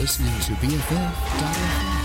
listening to BFF.fm.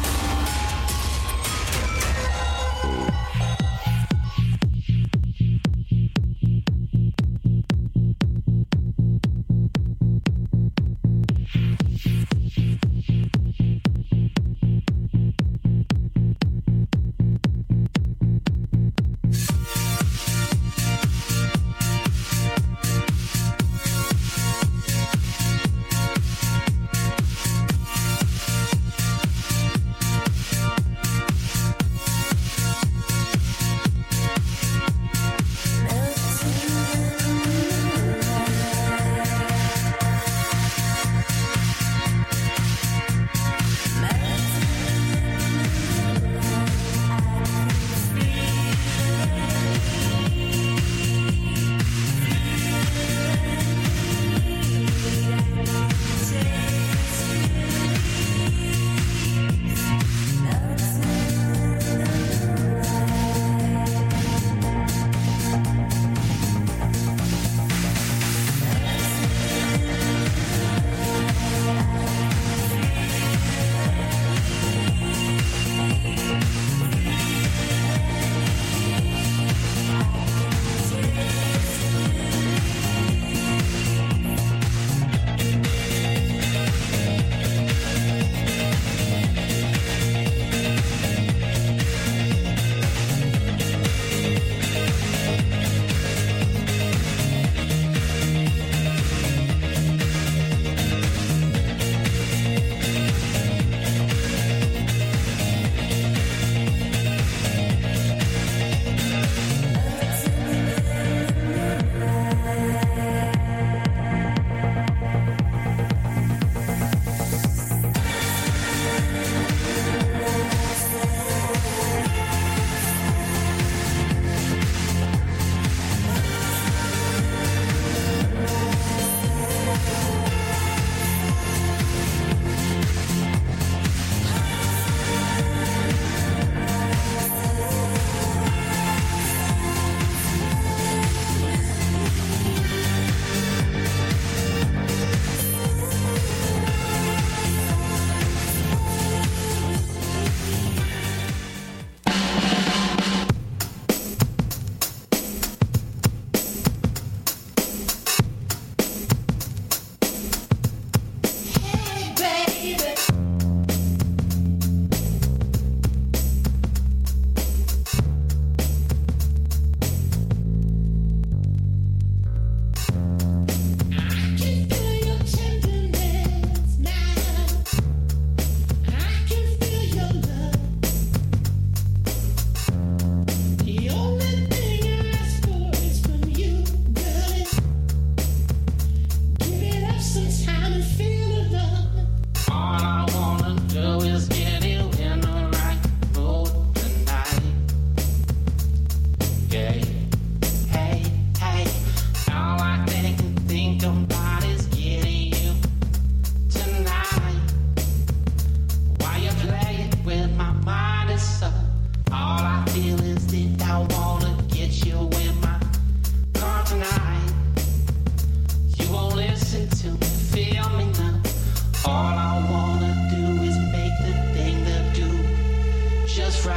You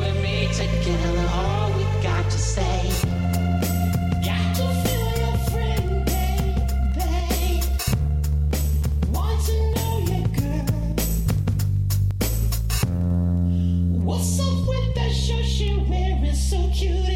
and me together, all we got to say. What's up with that shirt she wearing? So cute.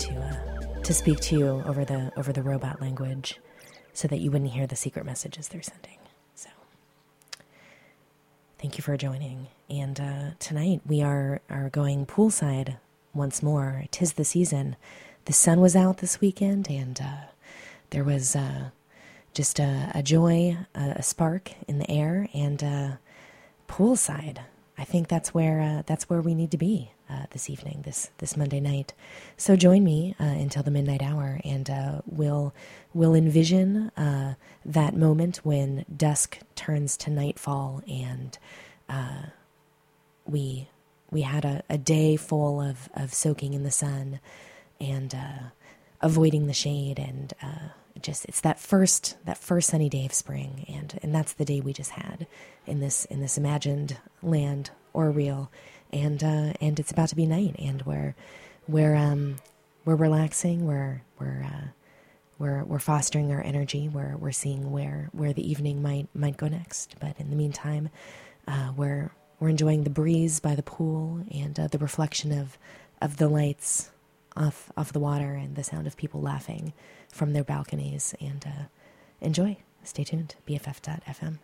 To uh, to speak to you over the over the robot language, so that you wouldn't hear the secret messages they're sending. So, thank you for joining. And uh, tonight we are are going poolside once more. Tis the season. The sun was out this weekend, and uh, there was uh, just a, a joy, a, a, spark in the air, and uh, poolside. I think that's where uh, that's where we need to be uh, this evening, this this Monday night. So join me uh, until the midnight hour, and uh, we'll we'll envision uh, that moment when dusk turns to nightfall, and we we had a, a day full of, of soaking in the sun and avoiding the shade and just it's that first that first sunny day of spring and and that's the day we just had in this in this imagined land or real and uh, and it's about to be night and we're we're um we're relaxing we're we're uh, we're we're fostering our energy we're we're seeing where where the evening might might go next but in the meantime uh, we're we're enjoying the breeze by the pool and uh, the reflection of of the lights off off the water and the sound of people laughing from their balconies. And uh, enjoy. Stay tuned. BFF.fm.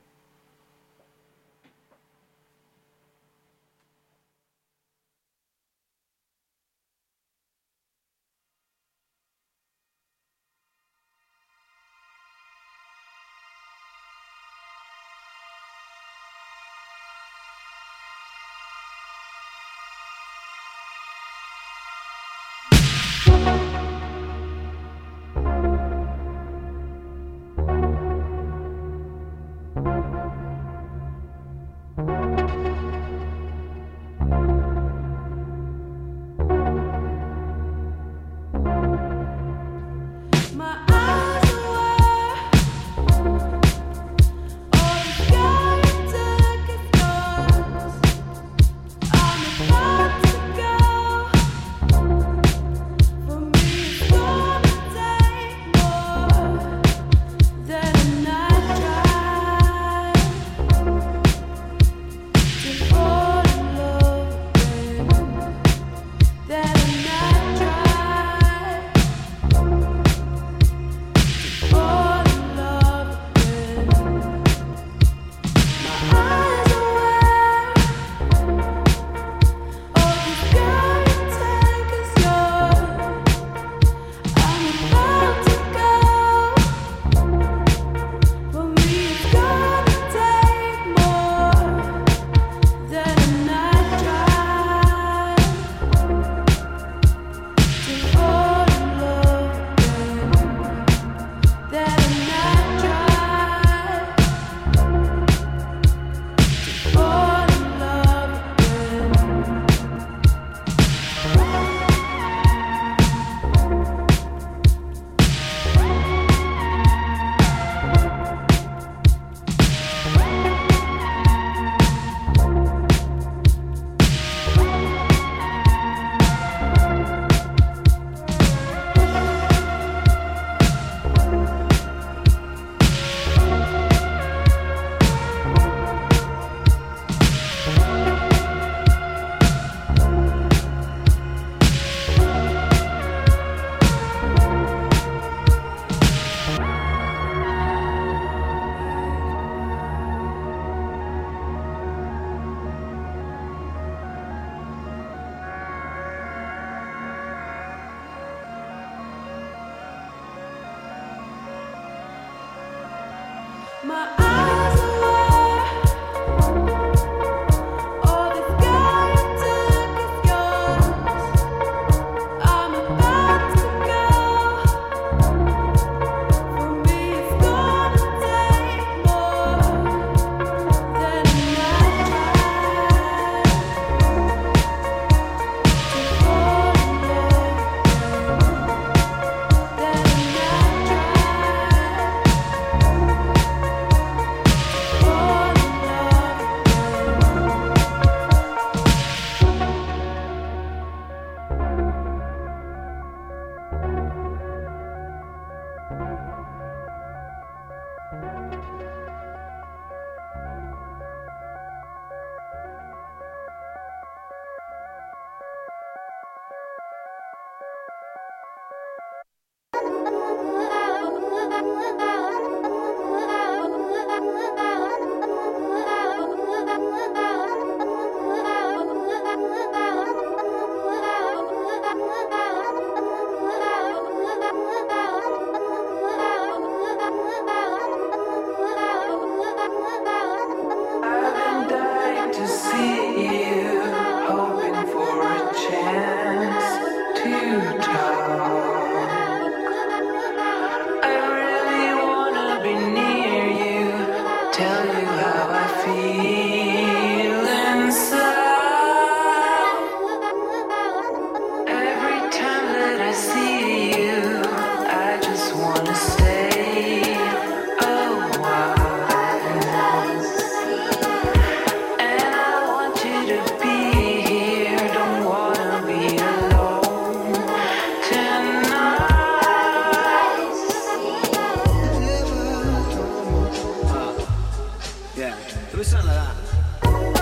Thank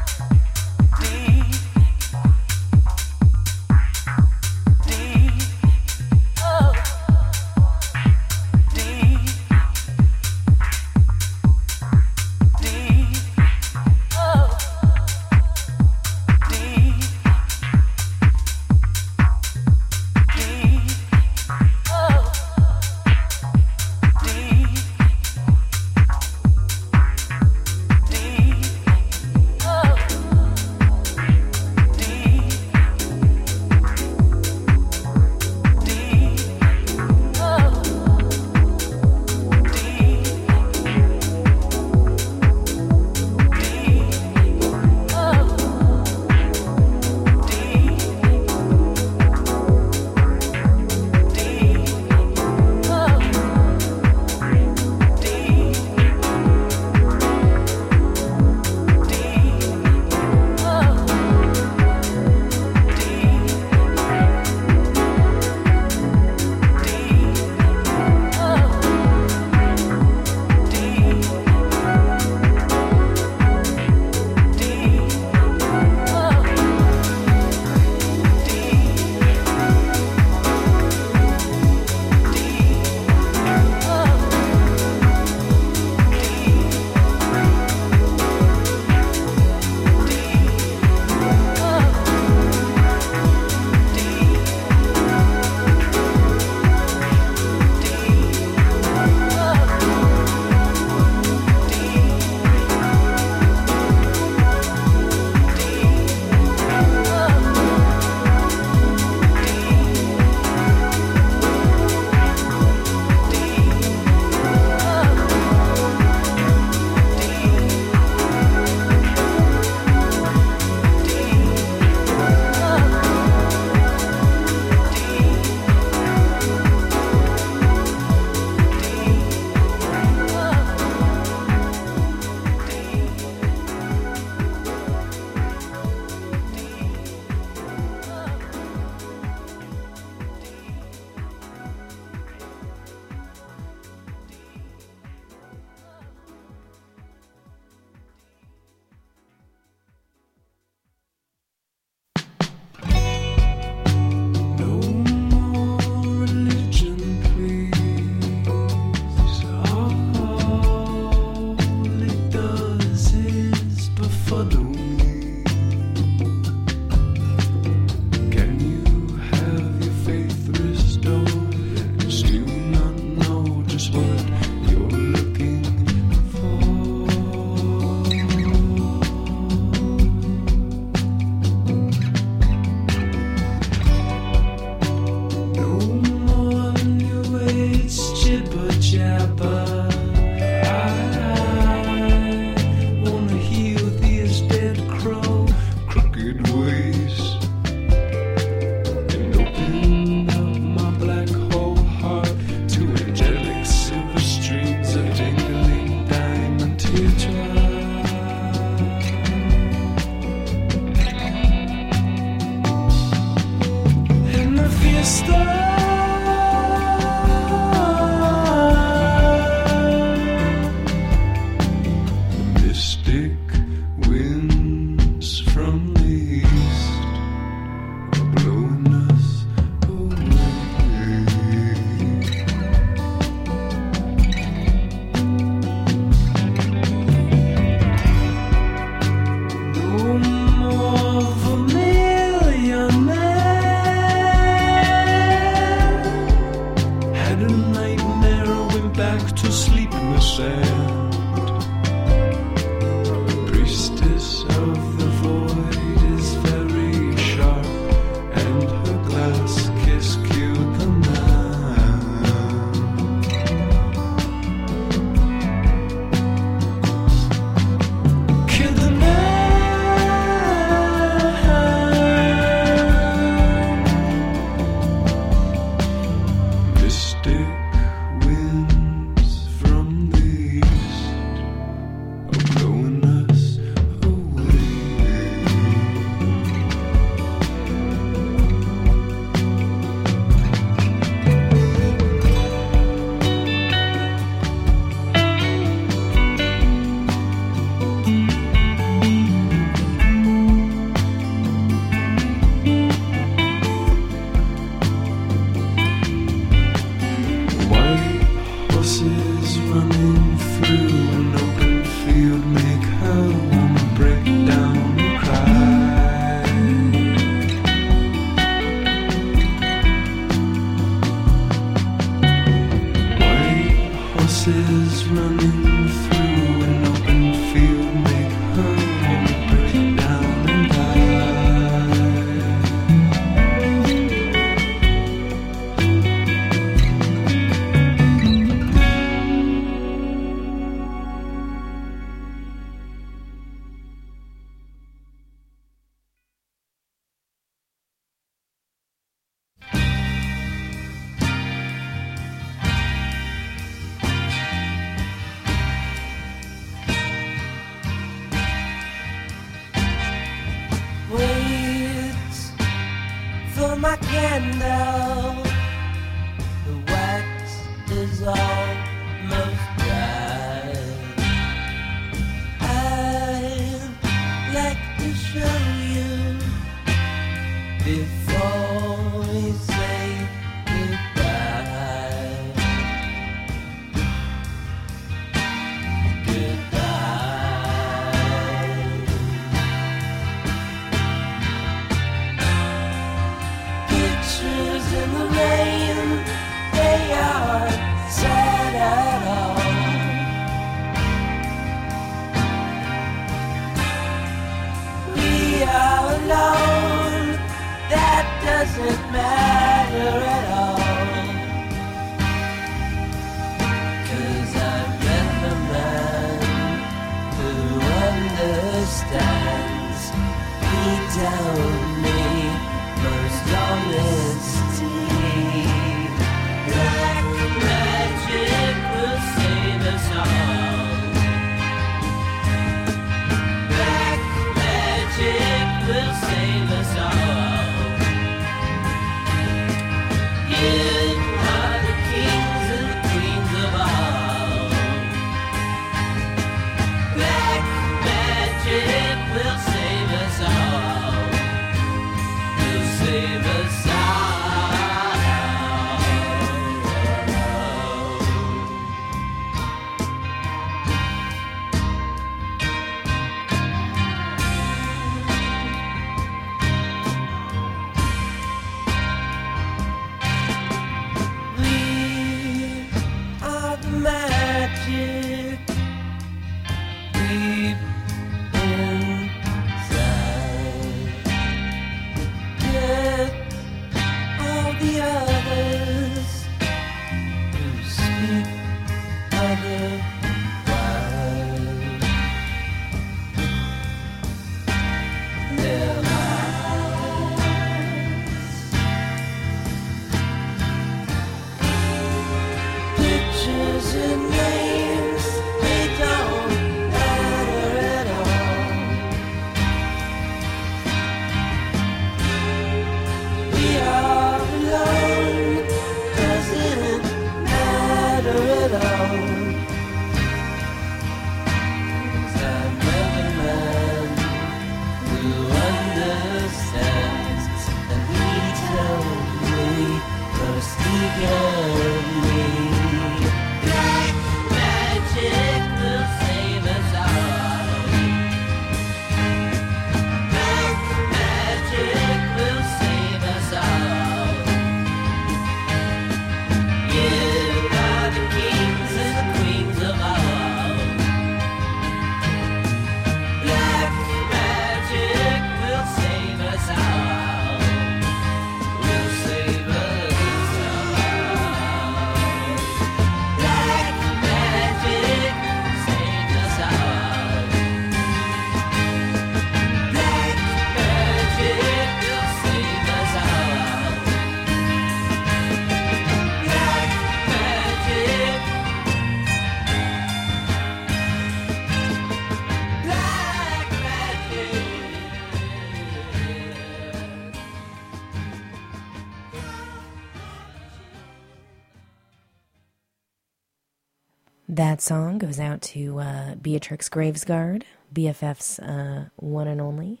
That song goes out to uh, Beatrix Gravesguard, BFF's uh, one and only.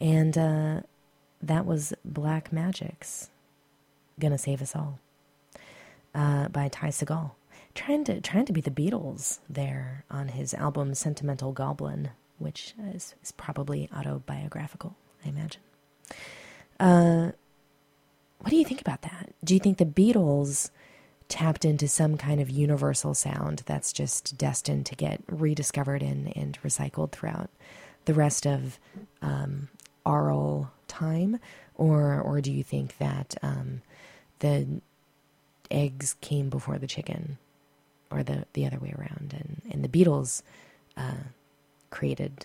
And uh, that was Black Magic's Gonna Save Us All uh, by Ty Segall. Trying to, trying to be the Beatles there on his album Sentimental Goblin, which is, is probably autobiographical, I imagine. Uh, what do you think about that? Do you think the Beatles tapped into some kind of universal sound that's just destined to get rediscovered and, and recycled throughout the rest of um, oral time? Or, or do you think that um, the eggs came before the chicken or the, the other way around? And, and the Beatles uh, created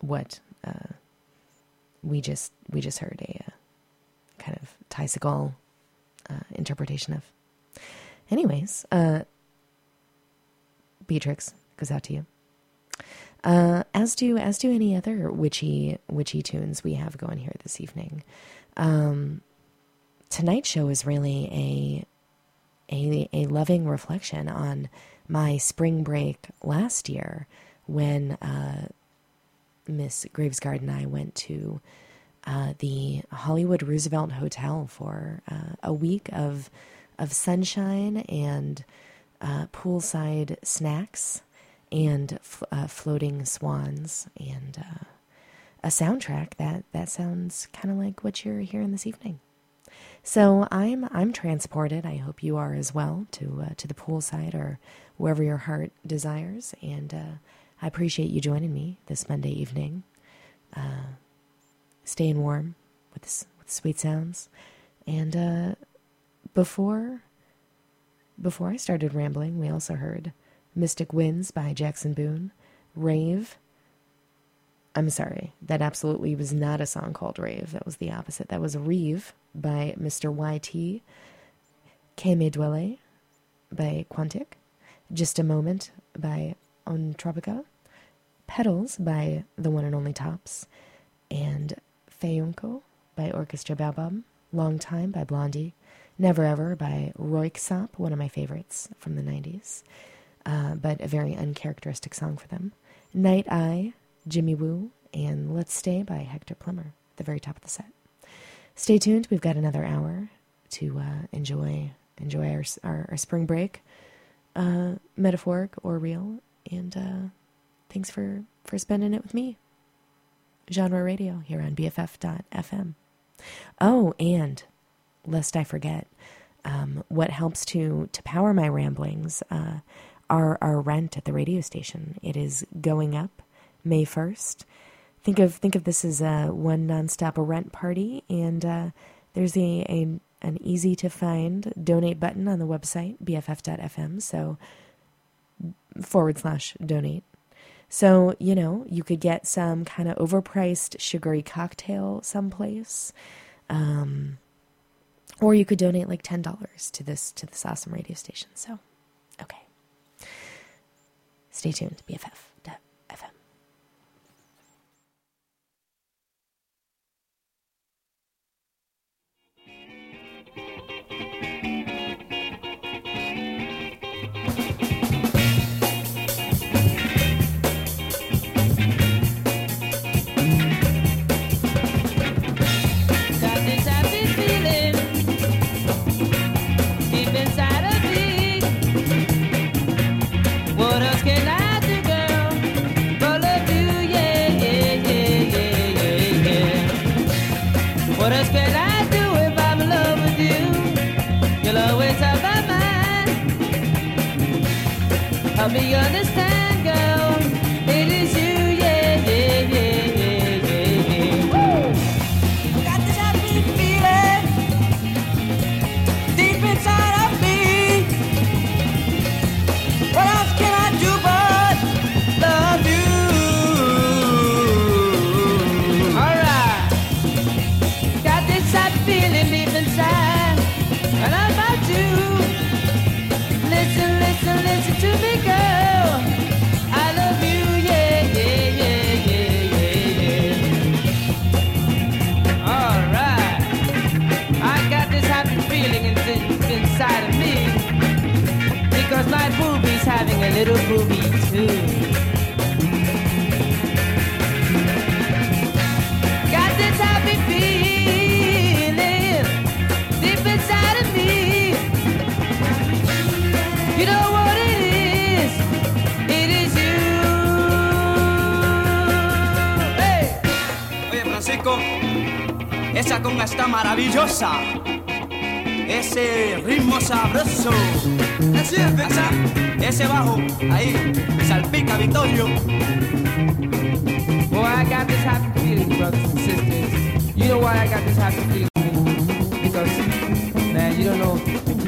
what uh, we just we just heard a, uh kind of Ty uh, interpretation of. Anyways, uh, Beatrix goes out to you. Uh, as do as do any other witchy witchy tunes we have going here this evening. Um, tonight's show is really a a a loving reflection on my spring break last year when uh, Miss Gravesguard and I went to uh, the Hollywood Roosevelt Hotel for uh, a week of of sunshine and uh, poolside snacks and uh, floating swans and uh, a soundtrack that that sounds kind of like what you're hearing this evening. So I'm I'm transported. I hope you are as well to uh, to the poolside or wherever your heart desires. And uh, I appreciate you joining me this Monday evening. Uh, staying warm with with sweet sounds. And uh, before before I started rambling, we also heard Mystic Winds by Jackson Boone, Rave. I'm sorry, that absolutely was not a song called Rave. That was the opposite. That was Reeve by Mr. YT, Que Me Duele by Quantic, Just a Moment by Ondatropica, Petals by the one and only Tops, and Fayinkounko by Orchestra Baobab, Long Time by Blondie, Never Ever by Royksopp, one of my favorites from the 90s, uh, but a very uncharacteristic song for them. Nite Eye, Jimmy Whoo, and Let's Stay by Hector Plimmer, the very top of the set. Stay tuned. We've got another hour to uh, enjoy enjoy our, our, our spring break, uh, metaphoric or real. And uh, thanks for, for spending it with me. Genre Radio here on BFF.fm. Oh, and lest I forget, um, what helps to to power my ramblings uh, are our rent at the radio station. It is going up May first. Think of think of this as a one nonstop rent party, and uh, there's a, a an easy to find donate button on the website bff.fm. So forward slash donate. So, you know, you could get some kind of overpriced sugary cocktail someplace. Um, or you could donate like $10 to this to this awesome radio station. So, okay. Stay tuned, BFF.fm. esa conga está maravillosa. Ese ritmo sabroso. Así, ese bajo, ahí, salpica Vittorio. Well, I got this happy feeling, brothers and sisters. You know why I got this happy feeling? Because, man, you don't know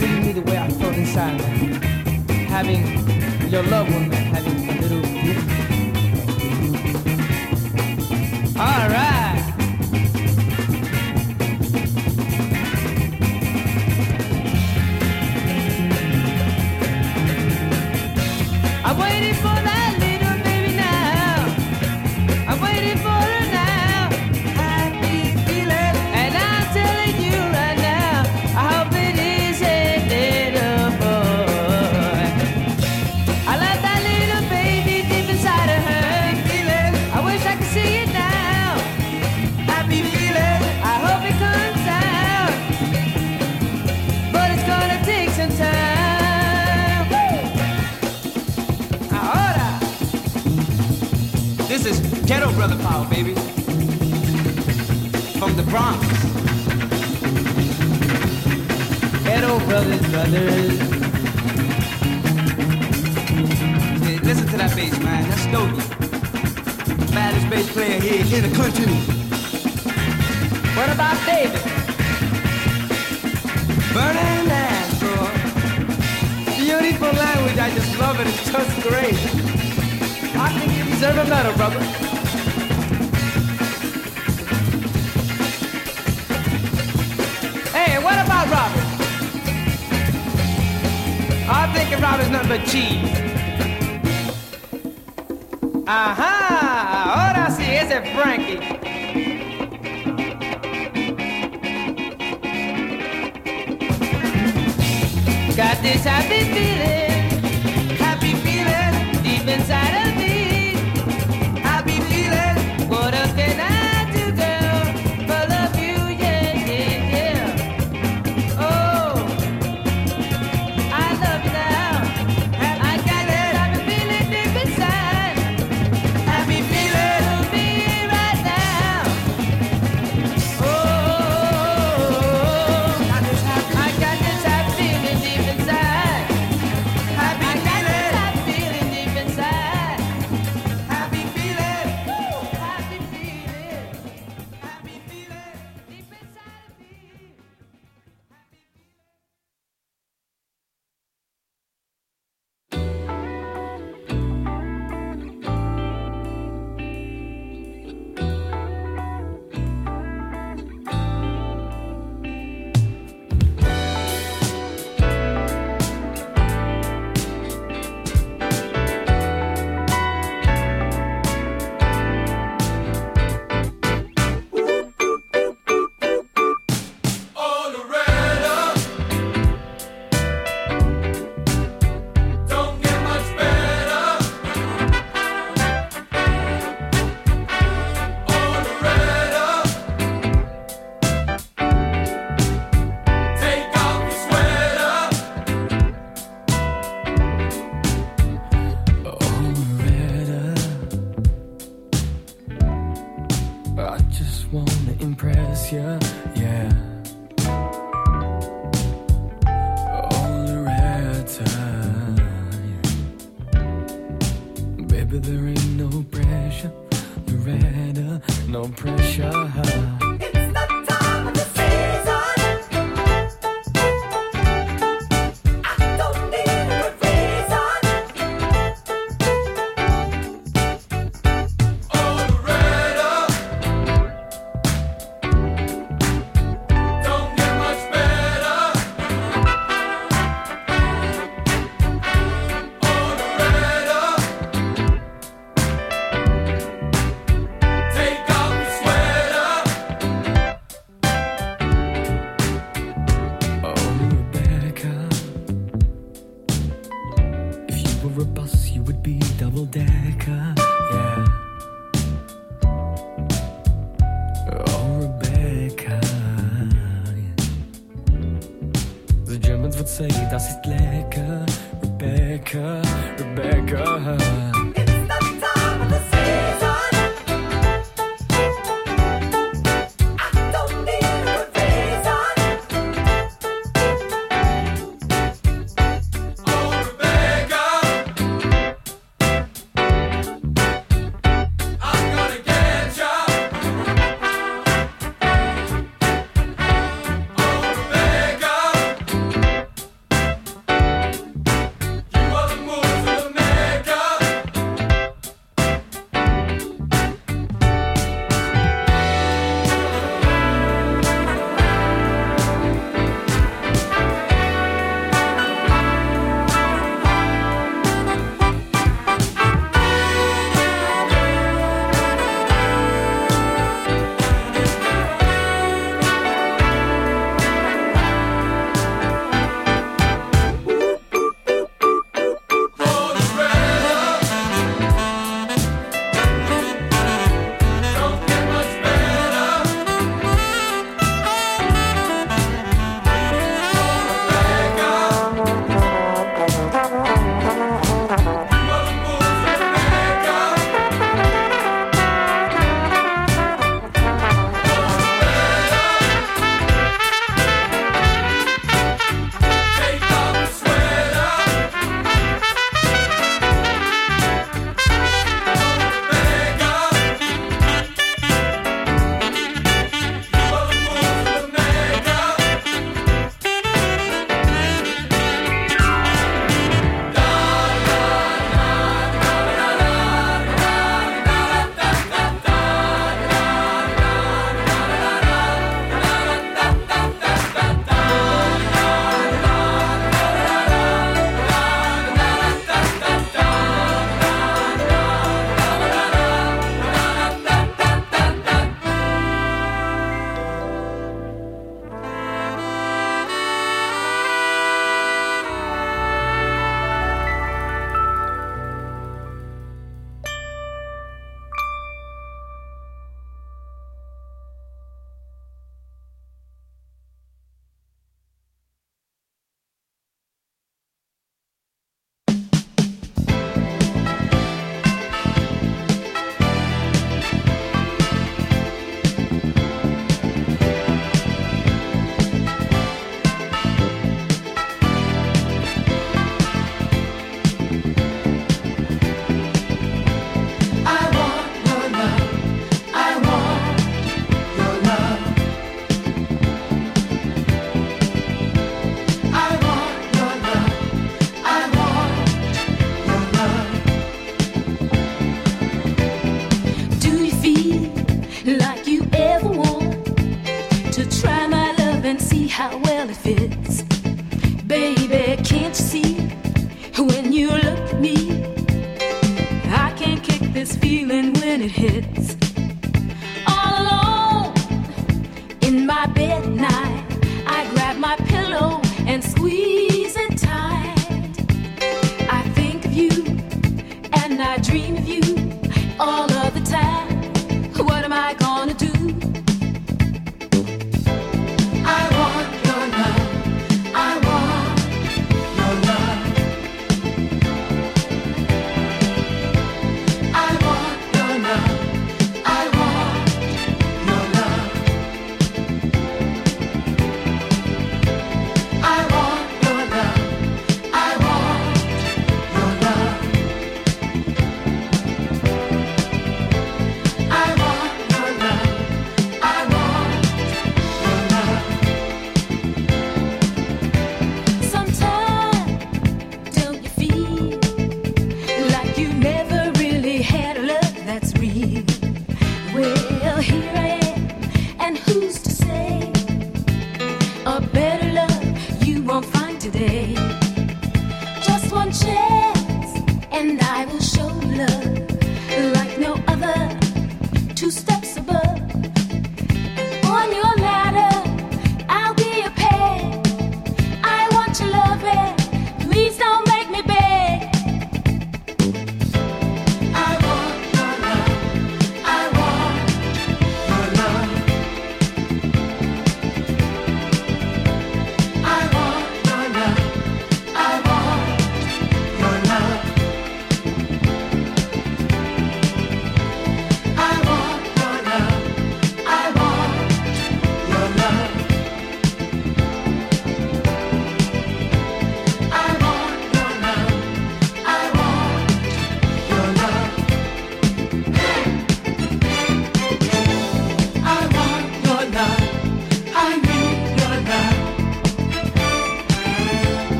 really the way I felt inside, man. Having your loved one,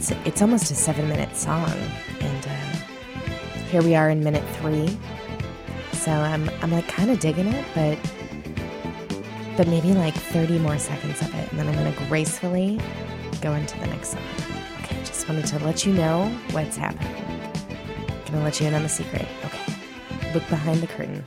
it's it's almost a seven minute song, and uh, here we are in minute three. So I'm I'm like kind of digging it, but but maybe like 30 more seconds of it, and then I'm gonna gracefully go into the next song. Okay, just wanted to let you know what's happening. I'm gonna let you in on the secret. Okay, look behind the curtain.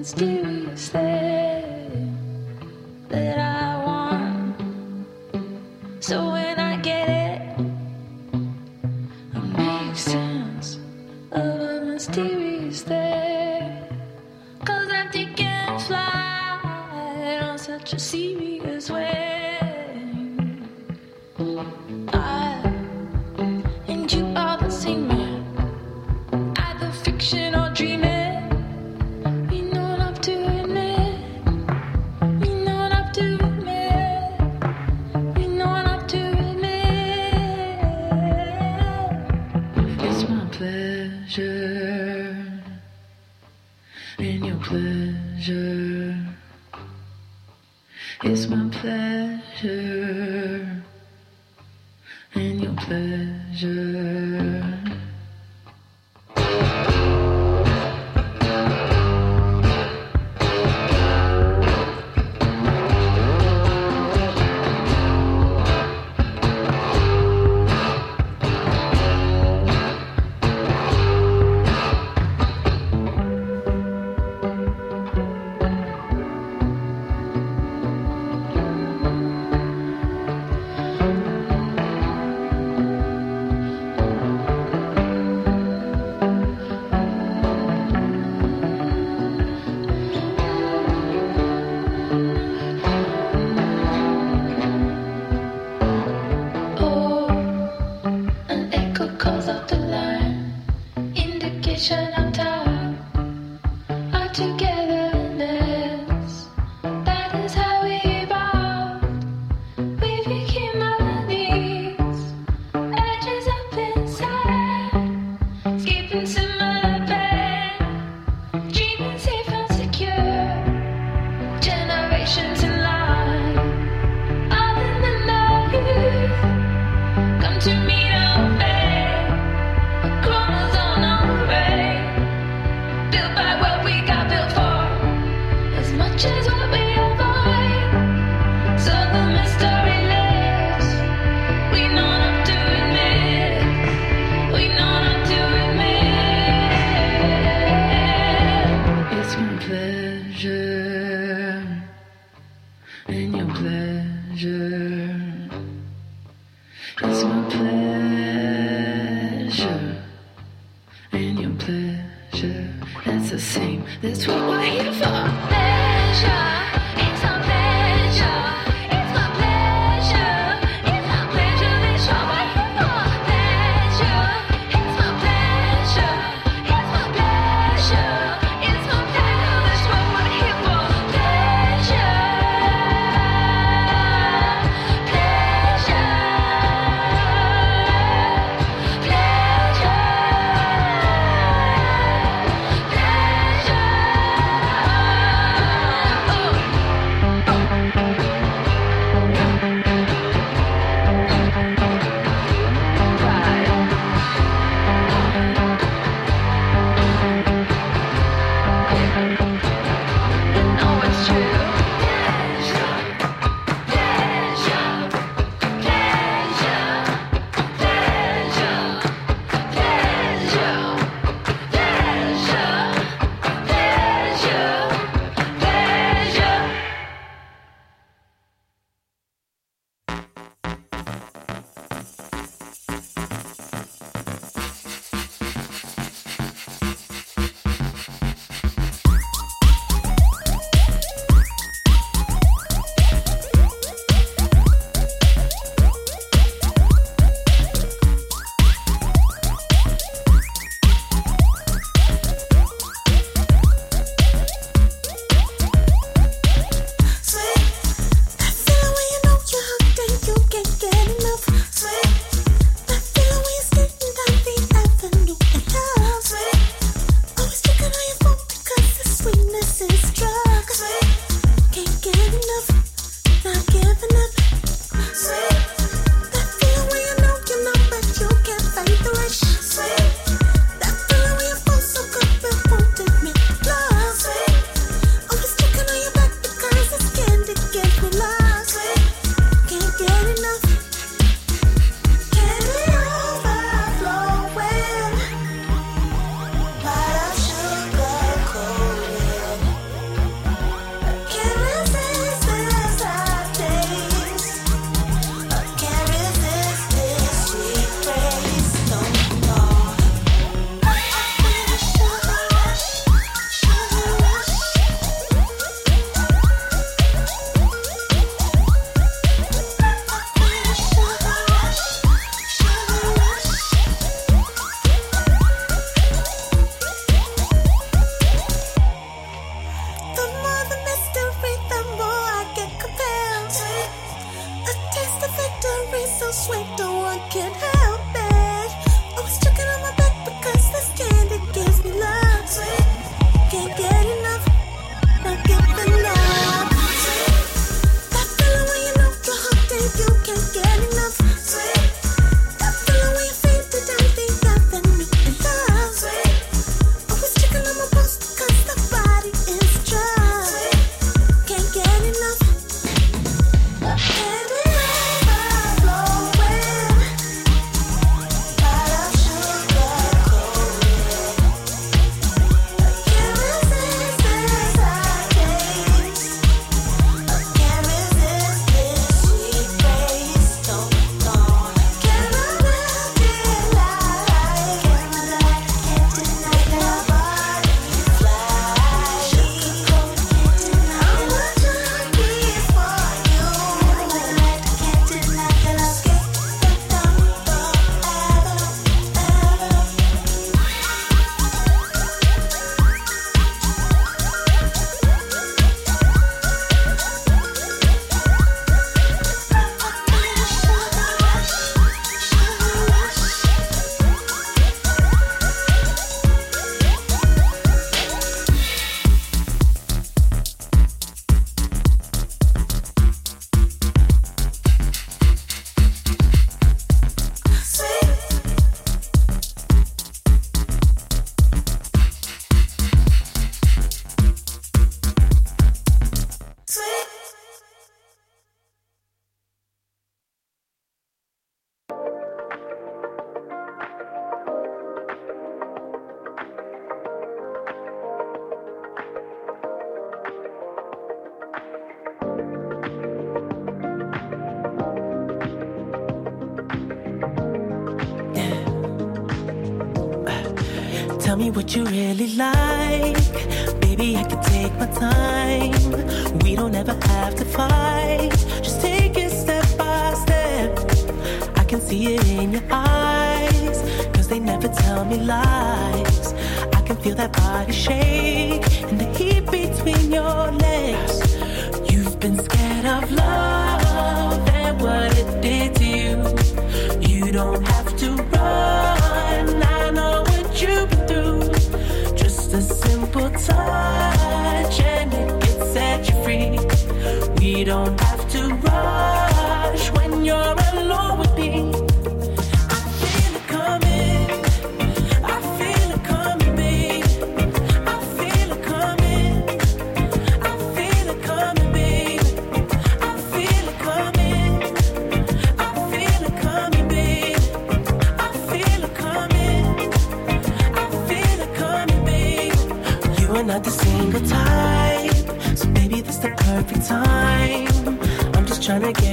mysterious thing. the same. That's what we're here for.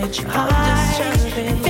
get you high.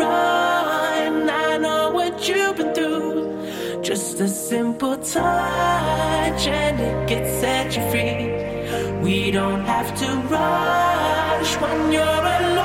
run. I know what you've been through. Just a simple touch and it can set you free. We don't have to rush when you're alone.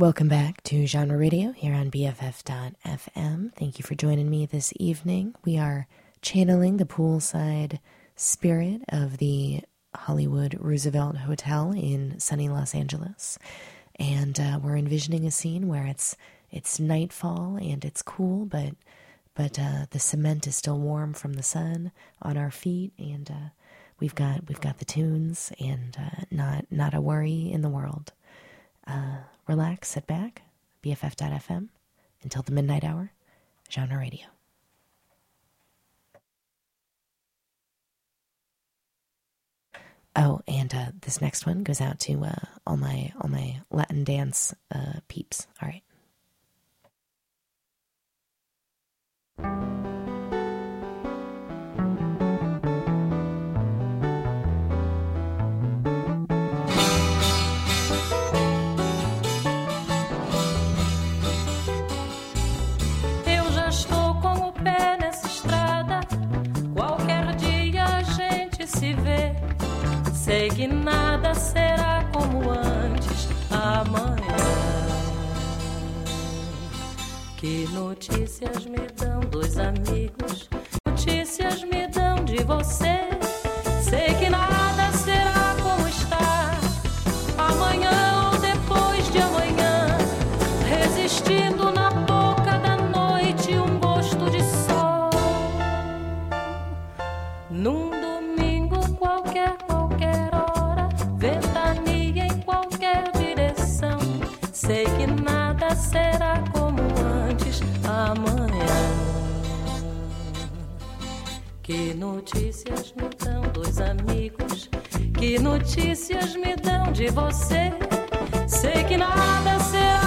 Welcome back to Genre Radio here on BFF.fm. Thank you for joining me this evening. We are channeling the poolside spirit of the Hollywood Roosevelt Hotel in sunny Los Angeles. And uh, we're envisioning a scene where it's it's nightfall and it's cool, but but uh, the cement is still warm from the sun on our feet, and uh, we've got we've got the tunes and uh, not not a worry in the world. Relax, sit back, BFF.fm until the midnight hour, genre radio. Oh, and uh, this next one goes out to uh, all my all my Latin dance uh, peeps. All right. Será como antes amanhã. Que notícias me dão dois amigos? Notícias me dão de você. Que notícias me dão dois amigos? Que notícias me dão de você? Sei que nada será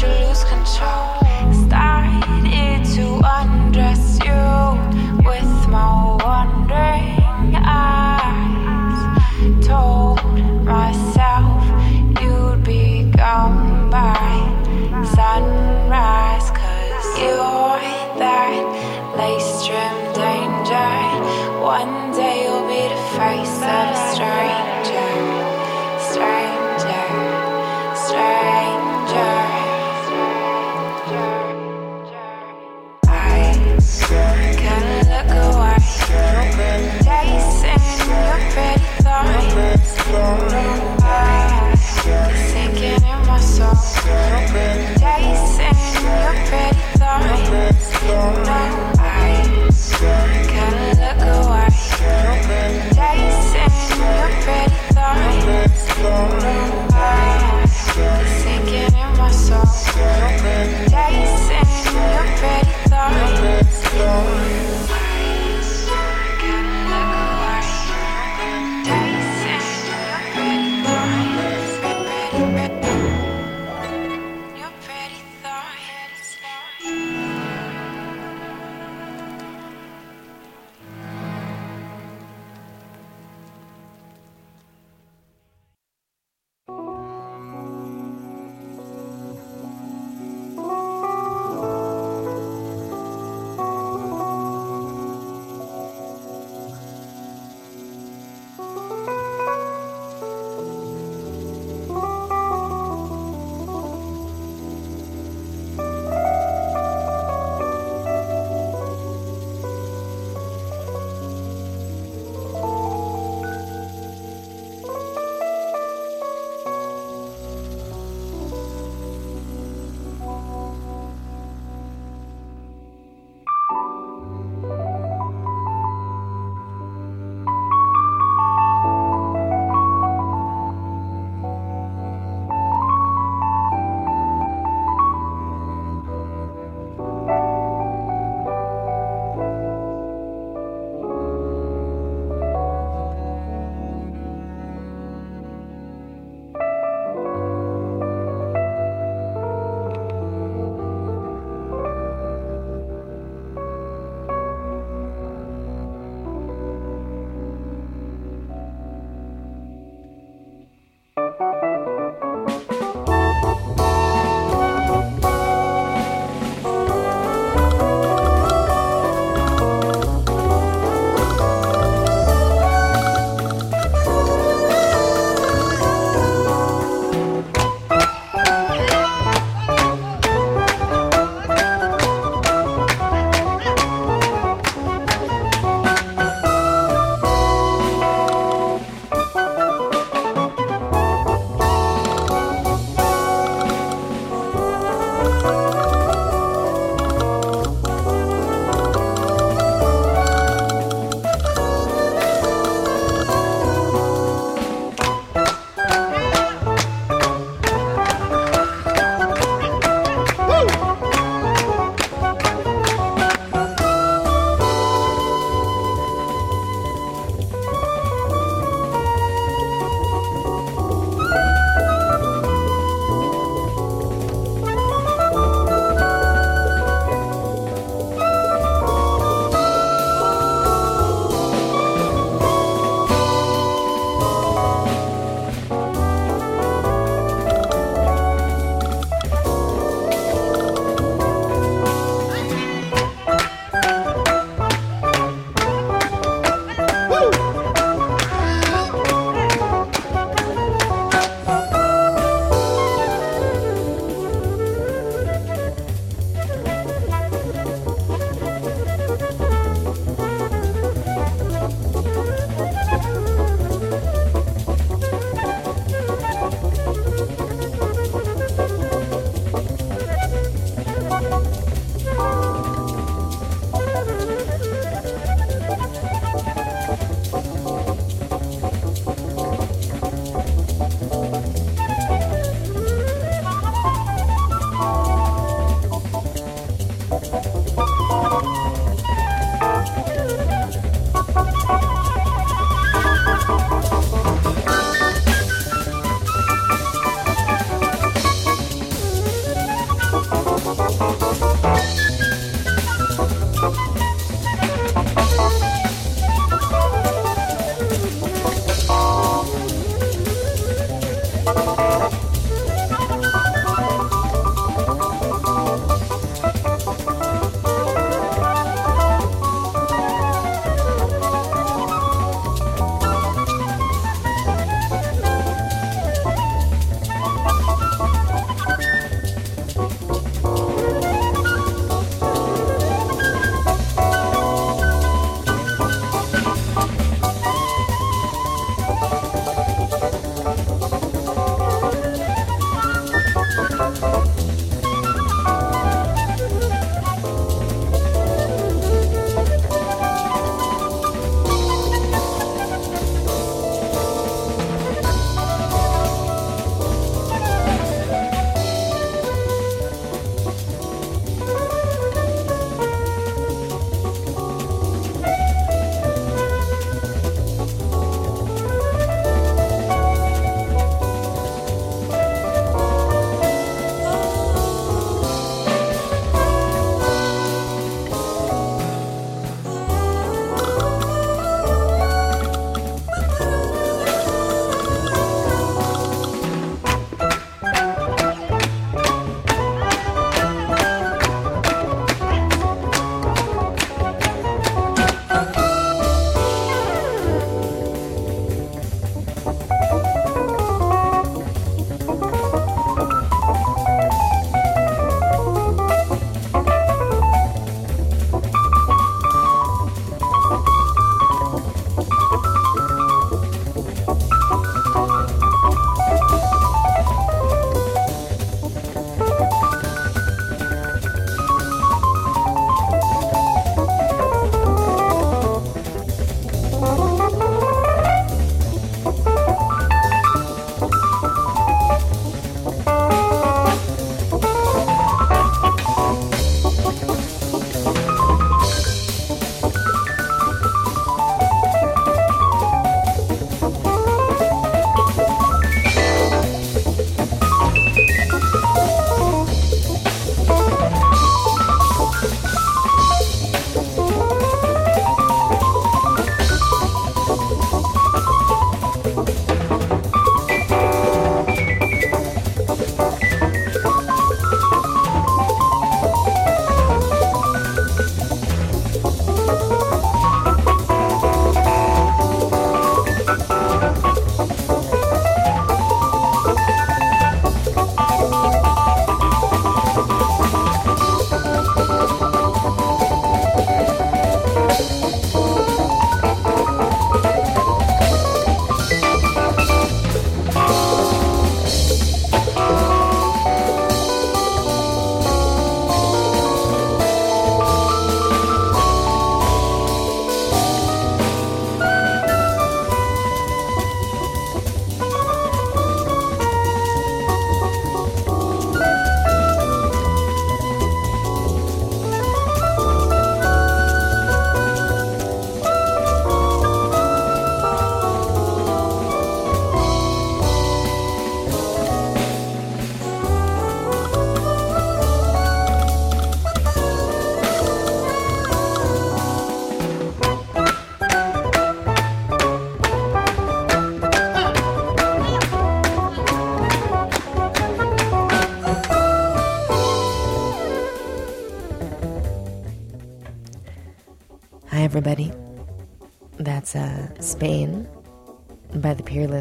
you lose control.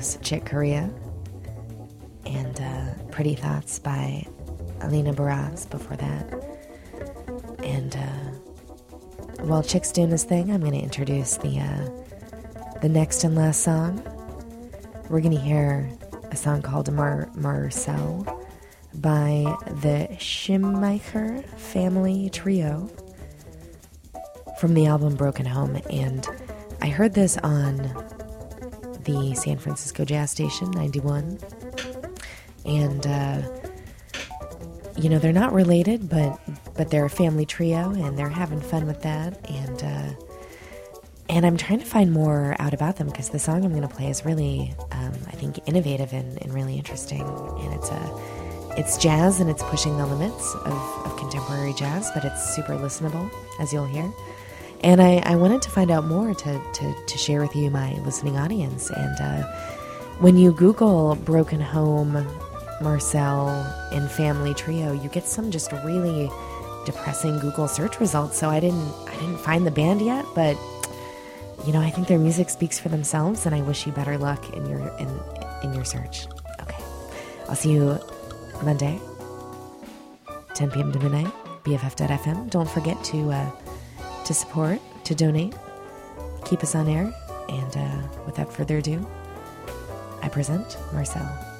Peerless Chick Corea and uh, Pretty Thoughts by Alina Baraz before that. And uh, while Chick's doing this thing, I'm going to introduce the uh, the next and last song. We're going to hear a song called Mar- Marcel by the Schimmacher Family Trio from the album Broken Home. And I heard this on the San Francisco Jazz Station 91. And, uh, you know, they're not related, but but they're a family trio and they're having fun with that. And, uh, and I'm trying to find more out about them because the song I'm going to play is really, um, I think, innovative and, and really interesting. And it's a, it's jazz and it's pushing the limits of, of contemporary jazz, but it's super listenable, as you'll hear. And I, I wanted to find out more to, to, to share with you, my listening audience. And uh, when you Google Broken Home, Marcel, and Family Trio, you get some just really depressing Google search results. So I didn't I didn't find the band yet, but you know I think their music speaks for themselves, and I wish you better luck in your in in your search. Okay, I'll see you Monday, 10 p.m. to midnight, BFF.fm. Don't forget to uh, to support, to donate, keep us on air, and uh, without further ado, I present Marcel.